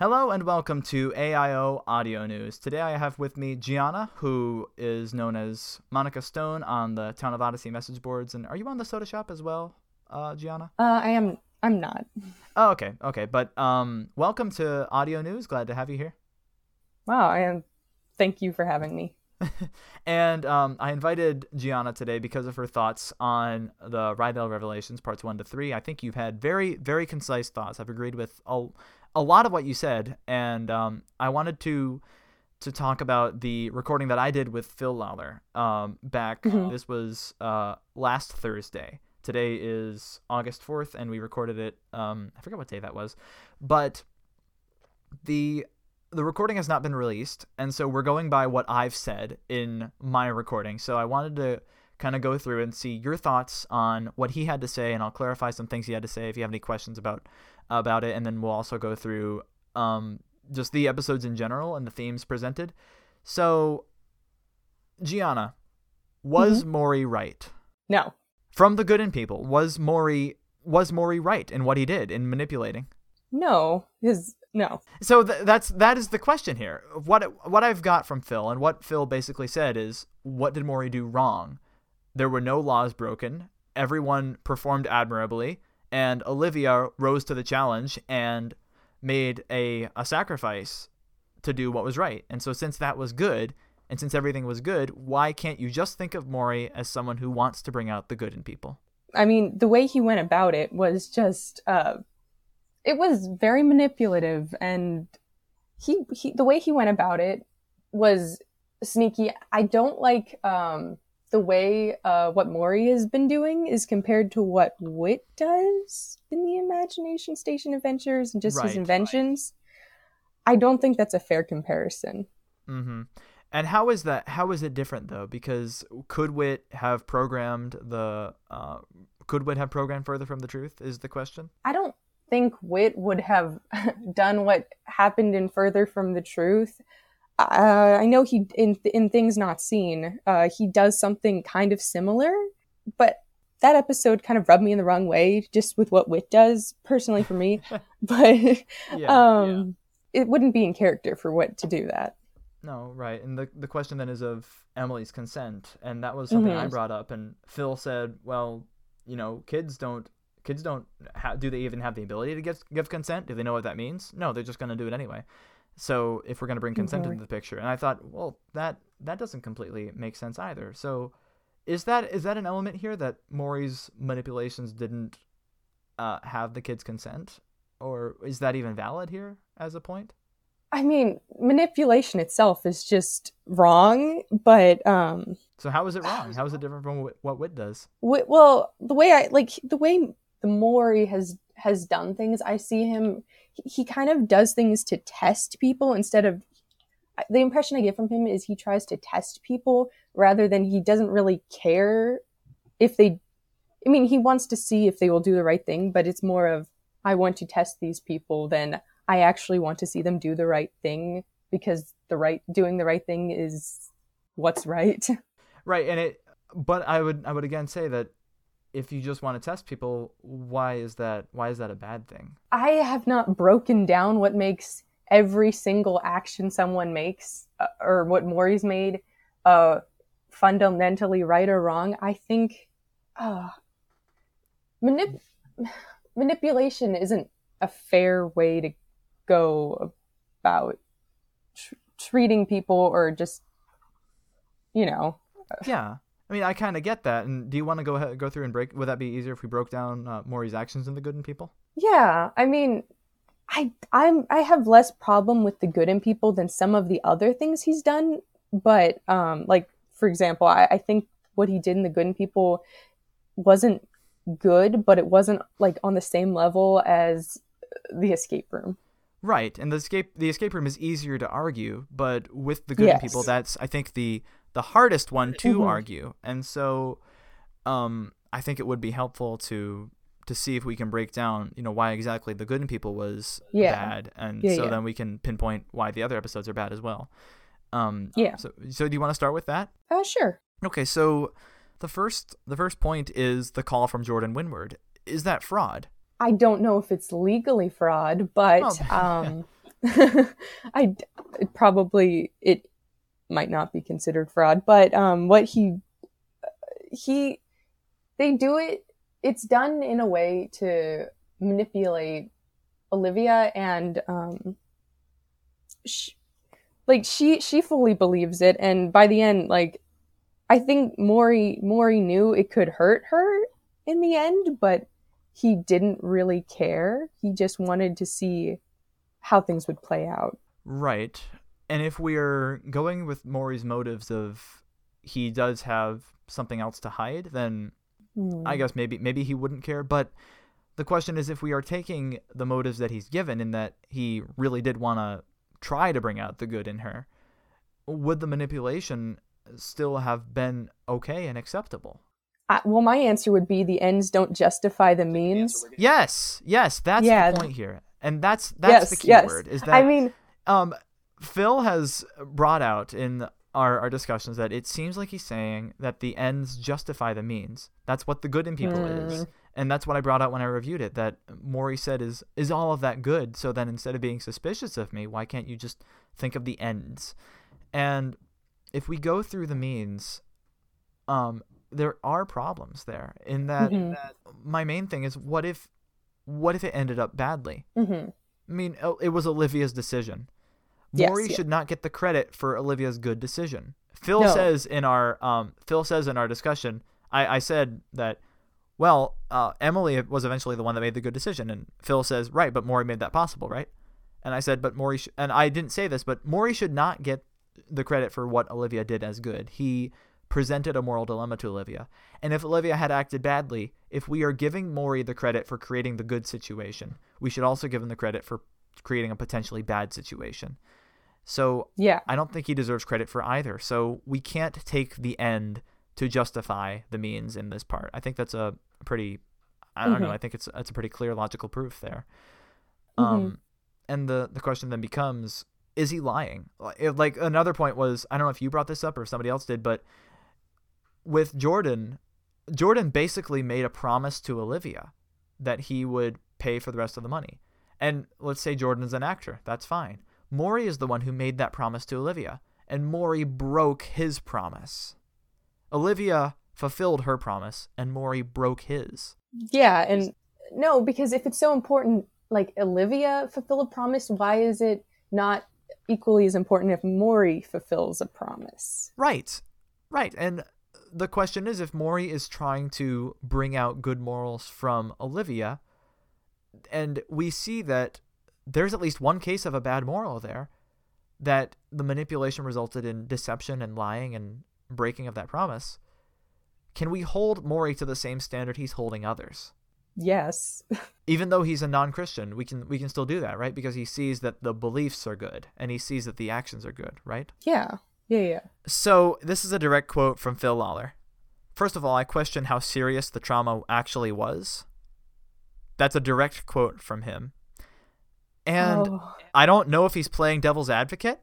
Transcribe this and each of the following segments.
Hello and welcome to AIO Audio News. Today I have with me Gianna, who is known as Monica Stone on the Town of Odyssey message boards. And are you on the Soda Shop as well, uh, Gianna? Uh, I am. I'm not. Oh, okay, okay. But um, welcome to Audio News. Glad to have you here. Wow, I am. Thank you for having me. and um, I invited Gianna today because of her thoughts on the Rydell Revelations parts one to three. I think you've had very, very concise thoughts. I've agreed with a, a lot of what you said, and um, I wanted to to talk about the recording that I did with Phil Lollar um, back. Mhm. This was uh, last Thursday. Today is August fourth, and we recorded it. Um, I forget what day that was, but the the recording has not been released, and so we're going by what I've said in my recording. So I wanted to kind of go through and see your thoughts on what he had to say, and I'll clarify some things he had to say if you have any questions about about it, and then we'll also go through um, just the episodes in general and the themes presented. So, Gianna, was Morrie right? No. From the Good in People, was Morrie was Morrie right in what he did in manipulating? No. His no. So th- that's that is the question here. What what I've got from Phil and what Phil basically said is what did Morrie do wrong? There were no laws broken. Everyone performed admirably, and Olivia rose to the challenge and made a a sacrifice to do what was right. And so since that was good, and since everything was good, why can't you just think of Morrie as someone who wants to bring out the good in people? I mean, the way he went about it was just. Uh, it was very manipulative, and he he the way he went about it was sneaky. I don't like um the way uh what Morrie has been doing is compared to what Wit does in the Imagination Station Adventures and just Right, his right. inventions. I don't think that's a fair comparison. Mm-hmm. And how is that? How is it different though? Because could Wit have programmed the? Uh, could Wit have programmed further from the truth? Is the question. I don't think Wit would have done what happened in Further from the Truth. Uh, I know he in in Things Not Seen, uh, he does something kind of similar, but that episode kind of rubbed me in the wrong way, just with what Wit does personally for me. but um, it wouldn't be in character for Wit to do that. No, right. And the the question then is of Emily's consent, and that was something I Mhm. brought up. And Phil said, "Well, you know, kids don't." Kids don't. Ha- do they even have the ability to give give consent? Do they know what that means? No, they're just going to do it anyway. So if we're going to bring consent into the picture, and I thought, well, that that doesn't completely make sense either. So is that is that an element here that Morrie's manipulations didn't uh, have the kids' consent, or is that even valid here as a point? I mean, manipulation itself is just wrong, but um, So how is it wrong? How is it different from what, Wit does? Well the way i like the way the morrie has has done things i see him he, kind of does things to test people instead of the impression i get from him is he tries to test people rather than he doesn't really care if they i mean he wants to see if they will do the right thing but it's more of i want to test these people than i actually want to see them do the right thing because the right doing the right thing is what's right Right, and it. But I would I would again say that if you just want to test people, why is that? Why is that a bad thing? I have not broken down what makes every single action someone makes uh, or what Morrie's made uh, fundamentally right or wrong. I think uh, manip- manipulation isn't a fair way to go about tr- treating people or just, you know. Yeah, I mean I kind of get that. And do you want to go ahead go through and break? Would that be easier if we broke down uh, Morrie's actions in the Good in People? Yeah, I mean, I I'm I have less problem with the good in people than some of the other things he's done. But um, like for example, I, I think what he did in the good in people wasn't good, but it wasn't like on the same level as the escape room. Right, and the escape the escape room is easier to argue, but with the Good in People, that's I think the the hardest one to Mhm. argue, and so um, I think it would be helpful to to see if we can break down, you know, why exactly the Good in People was Yeah. bad, and Yeah, so yeah. then we can pinpoint why the other episodes are bad as well. Um, Yeah. So, so do you want to start with that? Uh, sure. Okay, so the first the first point is the call from Jordan Windward. Is that fraud? I don't know if it's legally fraud, but Oh, um, I probably it might not be considered fraud, but um, what he he they do it. It's done in a way to manipulate Olivia and um, she, like she she fully believes it, and by the end, like I think Morrie Morrie knew it could hurt her in the end, but he didn't really care. He just wanted to see how things would play out. Right. And if we're going with Morrie's motives of he does have something else to hide, then Hmm. I guess maybe maybe he wouldn't care. But the question is if we are taking the motives that he's given in that he really did want to try to bring out the good in her, would the manipulation still have been okay and acceptable? I, well, my answer would be the ends don't justify the means. Yes, yes, that's Yeah. the point here. And that's that's the yes, key yes. word is that I mean, um Phil has brought out in our, our discussions that it seems like he's saying that the ends justify the means. That's what the good in people is. Hmm. And that's what I brought out when I reviewed it, that Morrie said is is all of that good. So then instead of being suspicious of me, why can't you just think of the ends? And if we go through the means, um, there are problems there in that, Mhm. that my main thing is what if what if it ended up badly? mhm. I mean, it was Olivia's decision. Yes, Morrie yeah. should not get the credit for Olivia's good decision. Phil No. says in our um, Phil says in our discussion, I, I said that, well, uh, Emily was eventually the one that made the good decision, and Phil says, right, but Morrie made that possible, right? And I said, but Morrie, sh-, and I didn't say this, but Morrie should not get the credit for what Olivia did as good. He presented a moral dilemma to Olivia, and if Olivia had acted badly, if we are giving Morrie the credit for creating the good situation, we should also give him the credit for creating a potentially bad situation. So yeah, I don't think he deserves credit for either. So we can't take the end to justify the means in this part. I think that's a pretty I don't know, Mhm. I think it's it's a pretty clear logical proof there. Mhm. Um and the the question then becomes is he lying? Like- Like another point was I don't know if you brought this up or if somebody else did, but with Jordan, Jordan basically made a promise to Olivia that he would pay for the rest of the money. And let's say Jordan's an actor, that's fine. Morrie is the one who made that promise to Olivia, and Morrie broke his promise. Olivia fulfilled her promise, and Morrie broke his. yeah, and no, because if it's so important, like Olivia fulfilled a promise, why is it not equally as important if Morrie fulfills a promise? Right, right. And the question is if Morrie is trying to bring out good morals from Olivia, and we see that there's at least one case of a bad moral there, that the manipulation resulted in deception and lying and breaking of that promise. Can we hold Morrie to the same standard he's holding others? Yes. even though he's a non-Christian, we can we can still do that, right? Because he sees that the beliefs are good and he sees that the actions are good, right? yeah. Yeah. Yeah. So this is a direct quote from Phil Lollar. First of all, I question how serious the trauma actually was. That's a direct quote from him. And Oh. I don't know if he's playing devil's advocate,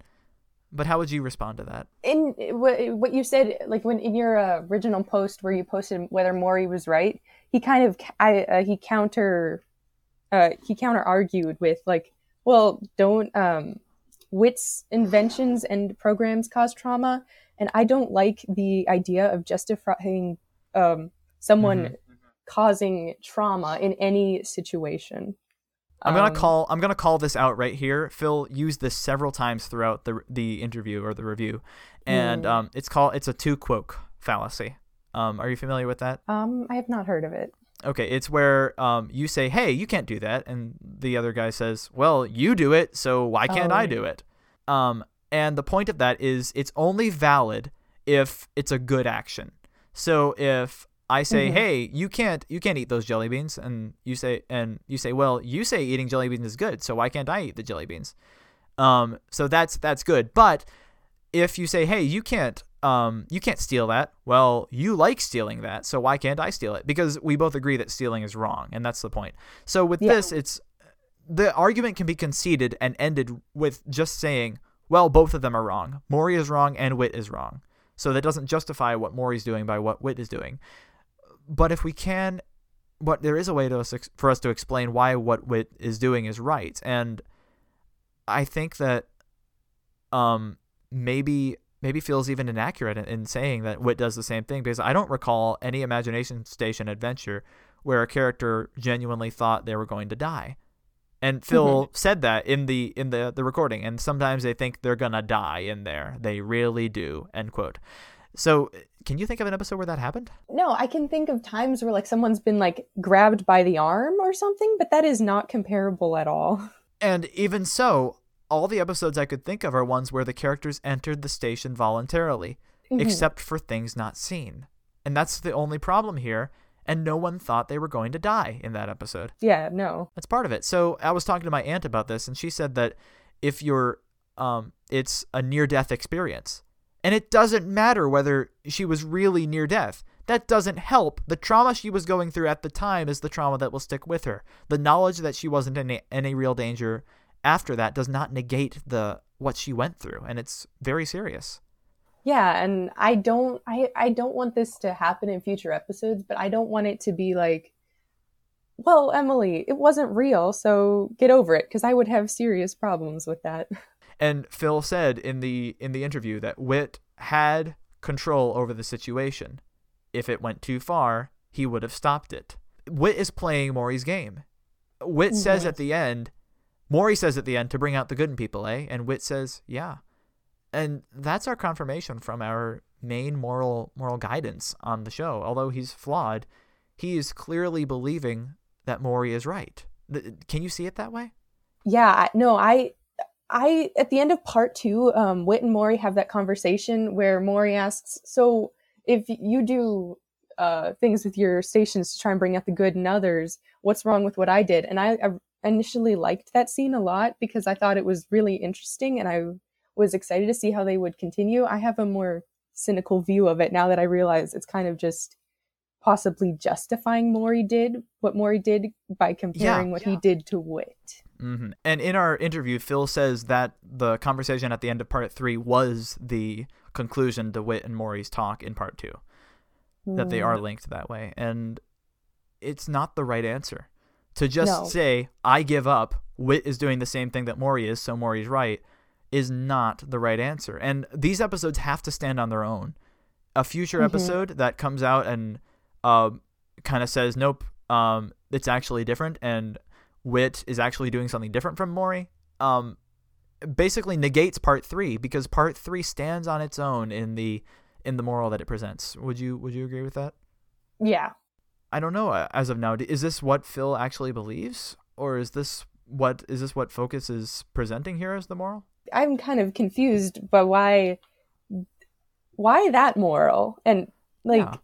but how would you respond to that? in what you said, like when in your uh, original post where you posted whether Morrie was right, he kind of I uh, he counter uh, he counter argued with like, well, don't um, wits inventions and programs cause trauma, and I don't like the idea of justifying um, someone Mhm. Causing trauma in any situation. I'm gonna Um, call I'm gonna call this out right here. Phil used this several times throughout the the interview or the review, and Mm. um, it's called it's a two quote fallacy. Um, are you familiar with that? Um, I have not heard of it. Okay, it's where um, you say, "Hey, you can't do that," and the other guy says, "Well, you do it, so why can't Oh. I do it?" Um, and the point of that is, it's only valid if it's a good action. So if I say, Mhm. "Hey, you can't, you can't eat those jelly beans," and you say, and you say, "Well, you say eating jelly beans is good, so why can't I eat the jelly beans?" Um, so that's that's good. But if you say, "Hey, you can't, um, you can't steal that," well, you like stealing that, so why can't I steal it? Because we both agree that stealing is wrong, and that's the point. So with Yeah. this, it's the argument can be conceded and ended with just saying, "Well, both of them are wrong. Morrie is wrong, and Wit is wrong." So that doesn't justify what Morrie's doing by what Wit is doing. But if we can, but there is a way to us for us to explain why what Wit is doing is right, and I think that um maybe maybe feels even inaccurate in, in saying that Wit does the same thing because I don't recall any Imagination Station adventure where a character genuinely thought they were going to die. And Phil Mm-hmm. said that in the in the the recording, and sometimes they think they're gonna die in there. They really do. End quote. So, can you think of an episode where that happened? No, I can think of times where like someone's been like grabbed by the arm or something, but that is not comparable at all. And even so, all the episodes I could think of are ones where the characters entered the station voluntarily, Mhm. except for things not seen. And that's the only problem here. And no one thought they were going to die in that episode. Yeah, no. That's part of it. So I was talking to my aunt about this, and she said that if you're, um, it's a near death experience. And it doesn't matter whether she was really near death. That doesn't help. The trauma she was going through at the time is the trauma that will stick with her. The knowledge that she wasn't in any, real danger after that does not negate the what she went through, and it's very serious. Yeah, and I don't I I don't want this to happen in future episodes, but I don't want it to be like well, Emily, it wasn't real, so get over it because I would have serious problems with that. And Phil said in the in the interview that Wit had control over the situation. If it went too far, he would have stopped it. Wit is playing Morrie's game. Wit says at the end, Morrie says at the end to bring out the good in people, eh? And Wit says, yeah. And that's our confirmation from our main moral moral guidance on the show. Although he's flawed, he is clearly believing that Morrie is right. Can you see it that way? Yeah, no, I I at the end of part 2, um Wit and Morrie have that conversation where Morrie asks, "So if you do uh things with your stations to try and bring out the good in others, what's wrong with what I did?" And I, I initially liked that scene a lot because I thought it was really interesting and I was excited to see how they would continue. I have a more cynical view of it now that I realize it's kind of just possibly justifying Morrie did what Morrie did by comparing what he did to Wit. Hmm And in our interview, Phil says that the conversation at the end of part three was the conclusion to Wit and Morrie's talk in part two, that they Mm. are linked that way. And it's not the right answer. To just No. say, I give up, Wit is doing the same thing that Morrie is, so Morrie's right, is not the right answer. And these episodes have to stand on their own. A future Mhm. episode that comes out and uh, kind of says, nope, um, it's actually different, and Wit is actually doing something different from Morrie, um, basically negates part three because part three stands on its own in the in the moral that it presents. Would you Would you agree with that? Yeah. I don't know. uh, As of now, is this what Phil actually believes, or is this what is this what Focus is presenting here as the moral? I'm kind of confused by why why that moral and like Yeah.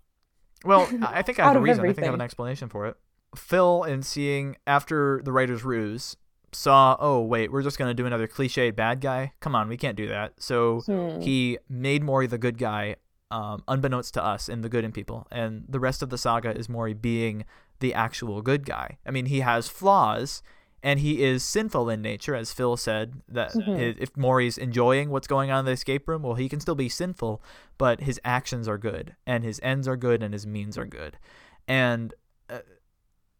Well, I think I have a reason. I think I have an explanation for it. Phil, and seeing after the writer's ruse, saw, oh wait, we're just gonna do another cliched bad guy. Come on, we can't do that. So hmm, he made Morrie the good guy, um, unbeknownst to us in the Good in People, and the rest of the saga is Morrie being the actual good guy. I mean, he has flaws, and he is sinful in nature, as Phil said. That Mhm. i- if Morrie's enjoying what's going on in the escape room, well, he can still be sinful, but his actions are good, and his ends are good, and his means are good, and.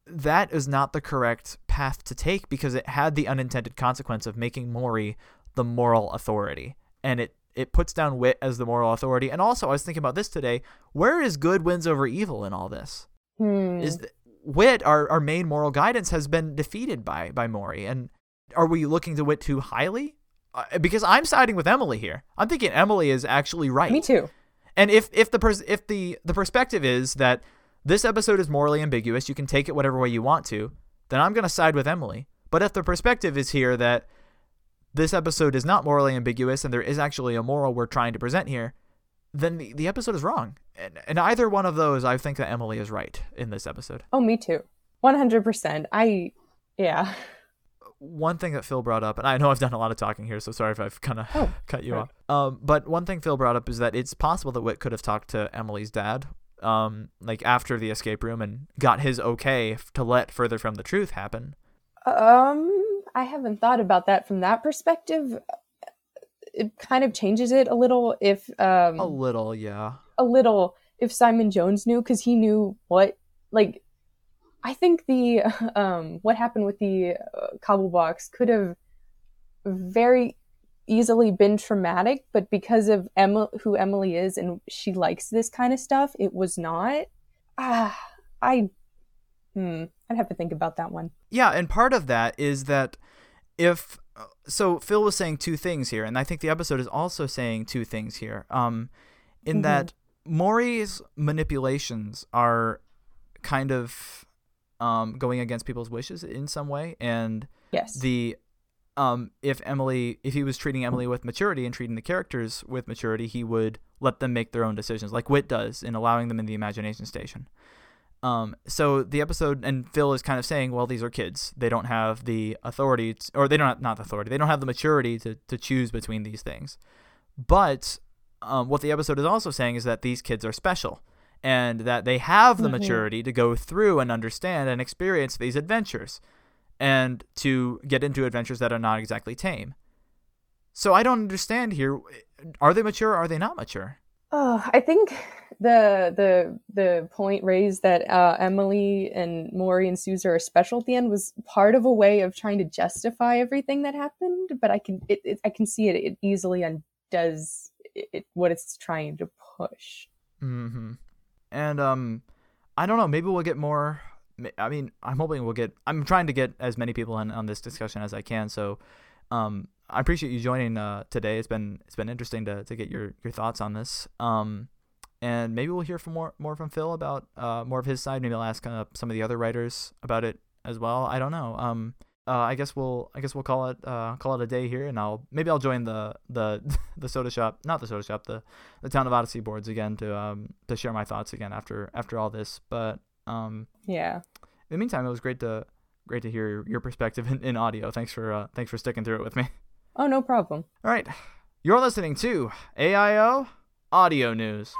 That is not the correct path to take because it had the unintended consequence of making Morrie the moral authority. And it, it puts down Wit as the moral authority. And also, I was thinking about this today. Where is good wins over evil in all this? hmm. Is th- Wit, our, our main moral guidance, has been defeated by, by Morrie. And are we looking to Wit too highly? Uh, because I'm siding with Emily here. I'm thinking Emily is actually right. me too. And if if the pers- if the the perspective is that this episode is morally ambiguous, you can take it whatever way you want to, then I'm going to side with Emily. But if the perspective is here that this episode is not morally ambiguous and there is actually a moral we're trying to present here, then the, the episode is wrong. And, and either one of those, I think that Emily is right in this episode. Oh, me too. 100%. I yeah. one thing that Phil brought up, and I know I've done a lot of talking here, so sorry if I've kind of Oh, cut you sure. off. Um, but one thing Phil brought up is that it's possible that Wit could have talked to Emily's dad, um, like after the escape room, and got his okay to let further from the truth happen. Um I haven't thought about that from that perspective. It kind of changes it a little if um A little, yeah. a little if Simon Jones knew because he knew what like I think the um what happened with the uh, cobble box could have very easily been traumatic, but because of Emma, who Emily is, and she likes this kind of stuff, it was not. Ah, I, hmm, I'd have to think about that one. Yeah, and part of that is that if so, Phil was saying two things here, and I think the episode is also saying two things here. Um, in mm-hmm. that Morrie's manipulations are kind of um going against people's wishes in some way, and yes, the um, if Emily, if he was treating Emily with maturity and treating the characters with maturity, he would let them make their own decisions, like Wit does in allowing them in the imagination station. Um, so the episode and Phil is kind of saying, well, these are kids. They don't have the authority, to, or they don't have, not the authority. They don't have the maturity to to choose between these things. But um, what the episode is also saying is that these kids are special and that they have the mm-hmm. maturity to go through and understand and experience these adventures and to get into adventures that are not exactly tame. So I don't understand here. Are they mature? Or are they not mature? Oh, I think the the the point raised that uh, Emily and Morrie and Suze are special at the end was part of a way of trying to justify everything that happened. But I can it, it I can see it. It easily undoes it, what it's trying to push. Hmm. And um, I don't know. Maybe we'll get more I mean, I'm hoping we'll get. I'm trying to get as many people in on this discussion as I can. So, um, I appreciate you joining uh, today. It's been it's been interesting to, to get your, your thoughts on this. Um, and maybe we'll hear from more more from Phil about uh, more of his side. Maybe I'll ask uh, some of the other writers about it as well. I don't know. Um, uh, I guess we'll I guess we'll call it uh, call it a day here, and I'll maybe I'll join the the the soda shop, not the soda shop, the the town of Odyssey boards again to um to share my thoughts again after after all this. But um, yeah. In the meantime, it was great to great to hear your perspective in, in audio. Thanks for uh, thanks for sticking through it with me. Oh, no problem. All right, you're listening to AIO Audio News.